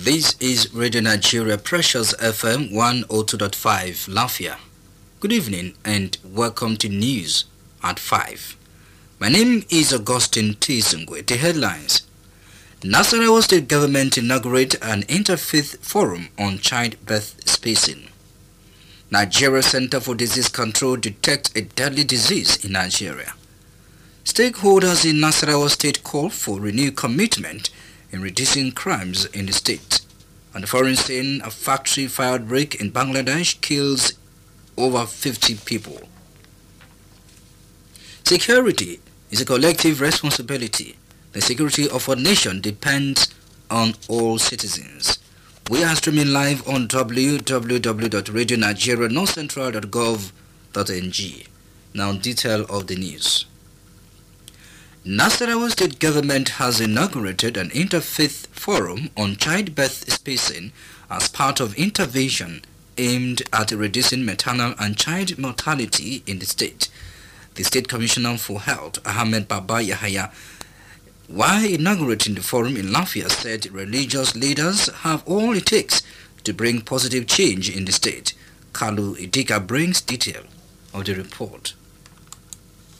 This is Radio Nigeria Precious FM 102.5 Lafia. Good evening and welcome to news at 5. My name is Augustine Tizungwe. The headlines. Nasarawa State Government inaugurate an interfaith forum on childbirth spacing. Nigeria Center for Disease Control detects a deadly disease in Nigeria. Stakeholders in Nasarawa State call for renewed commitment in reducing crimes in the state. On the foreign scene, a factory fire break in Bangladesh kills over 50 people. Security is a collective responsibility. The security of our nation depends on all citizens. We are streaming live on www.radionigerianorthcentral.gov.ng. Now detail of the news. Nasarawa state government has inaugurated an interfaith forum on childbirth spacing as part of intervention aimed at reducing maternal and child mortality in the state. The State Commissioner for Health, Ahmed Baba Yahaya, while inaugurating the forum in Lafia, said religious leaders have all it takes to bring positive change in the state. Kalu Idika brings detail of the report.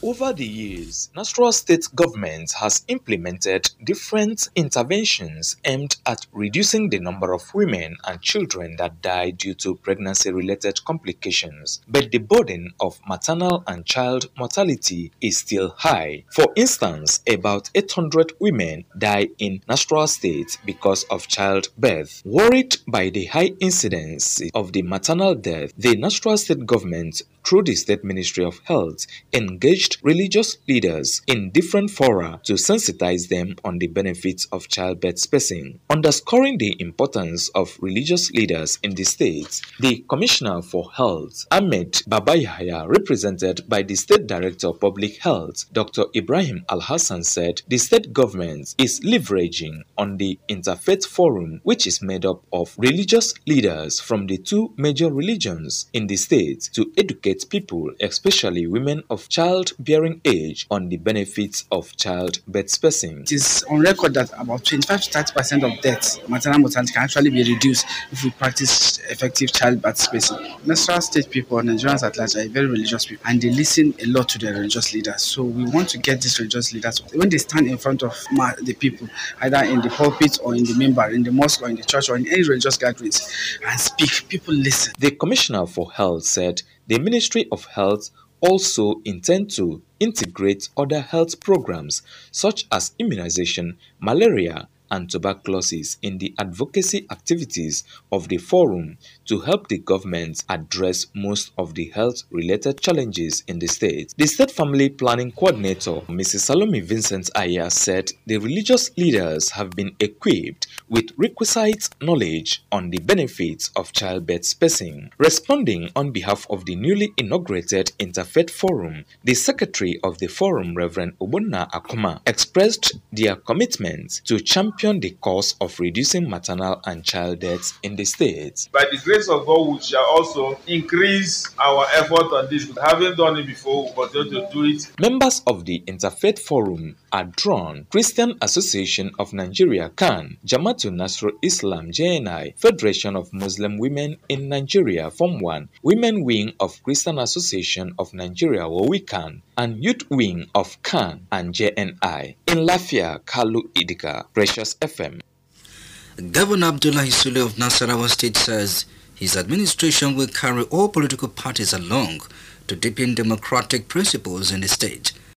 Over the years, Nasarawa state government has implemented different interventions aimed at reducing the number of women and children that die due to pregnancy-related complications. But the burden of maternal and child mortality is still high. For instance, about 800 women die in Nasarawa state because of childbirth. Worried by the high incidence of the maternal death, the Nasarawa state government through the State Ministry of Health, engaged religious leaders in different fora to sensitize them on the benefits of childbirth spacing. Underscoring the importance of religious leaders in the state, the Commissioner for Health, Ahmed Babayahaya, represented by the State Director of Public Health, Dr. Ibrahim Al Hassan, said the state government is leveraging on the Interfaith Forum, which is made up of religious leaders from the two major religions in the state, to educate people, especially women of childbearing age, on the benefits of child childbirth spacing. It is on record that about 25 to 30 percent of deaths, maternal mortality, can actually be reduced if we practice effective child childbirth spacing. Nasarawa state people, Nigerians at large, are very religious people and they listen a lot to their religious leaders. So we want to get these religious leaders, when they stand in front of the people, either in the pulpit or in the minbar, in the mosque or in the church or in any religious gatherings, and speak, people listen. The Commissioner for Health said the Ministry of Health also intend to integrate other health programs such as immunization, malaria, and tuberculosis in the advocacy activities of the forum to help the government address most of the health-related challenges in the state. The State Family Planning Coordinator, Mrs. Salome Vincent Aya, said the religious leaders have been equipped with requisite knowledge on the benefits of childbirth spacing. Responding on behalf of the newly inaugurated Interfaith Forum, the Secretary of the Forum, Reverend Obonna Akuma, expressed their commitment to champion the cause of reducing maternal and child deaths in the state. By the grace of God, we shall also increase our effort on this. Having done it before, but we continue to do it. Members of the Interfaith Forum are drawn Christian Association of Nigeria CAN, Jamaatul Nasrul Islam JNI, Federation of Muslim Women in Nigeria FOMWAN, Women Wing of Christian Association of Nigeria WOWICAN, and Youth Wing of CAN and JNI. In Lafia, Kalu Idika, Precious FM. Governor Abdullahi Sule of Nasarawa State says his administration will carry all political parties along to deepen democratic principles in the state.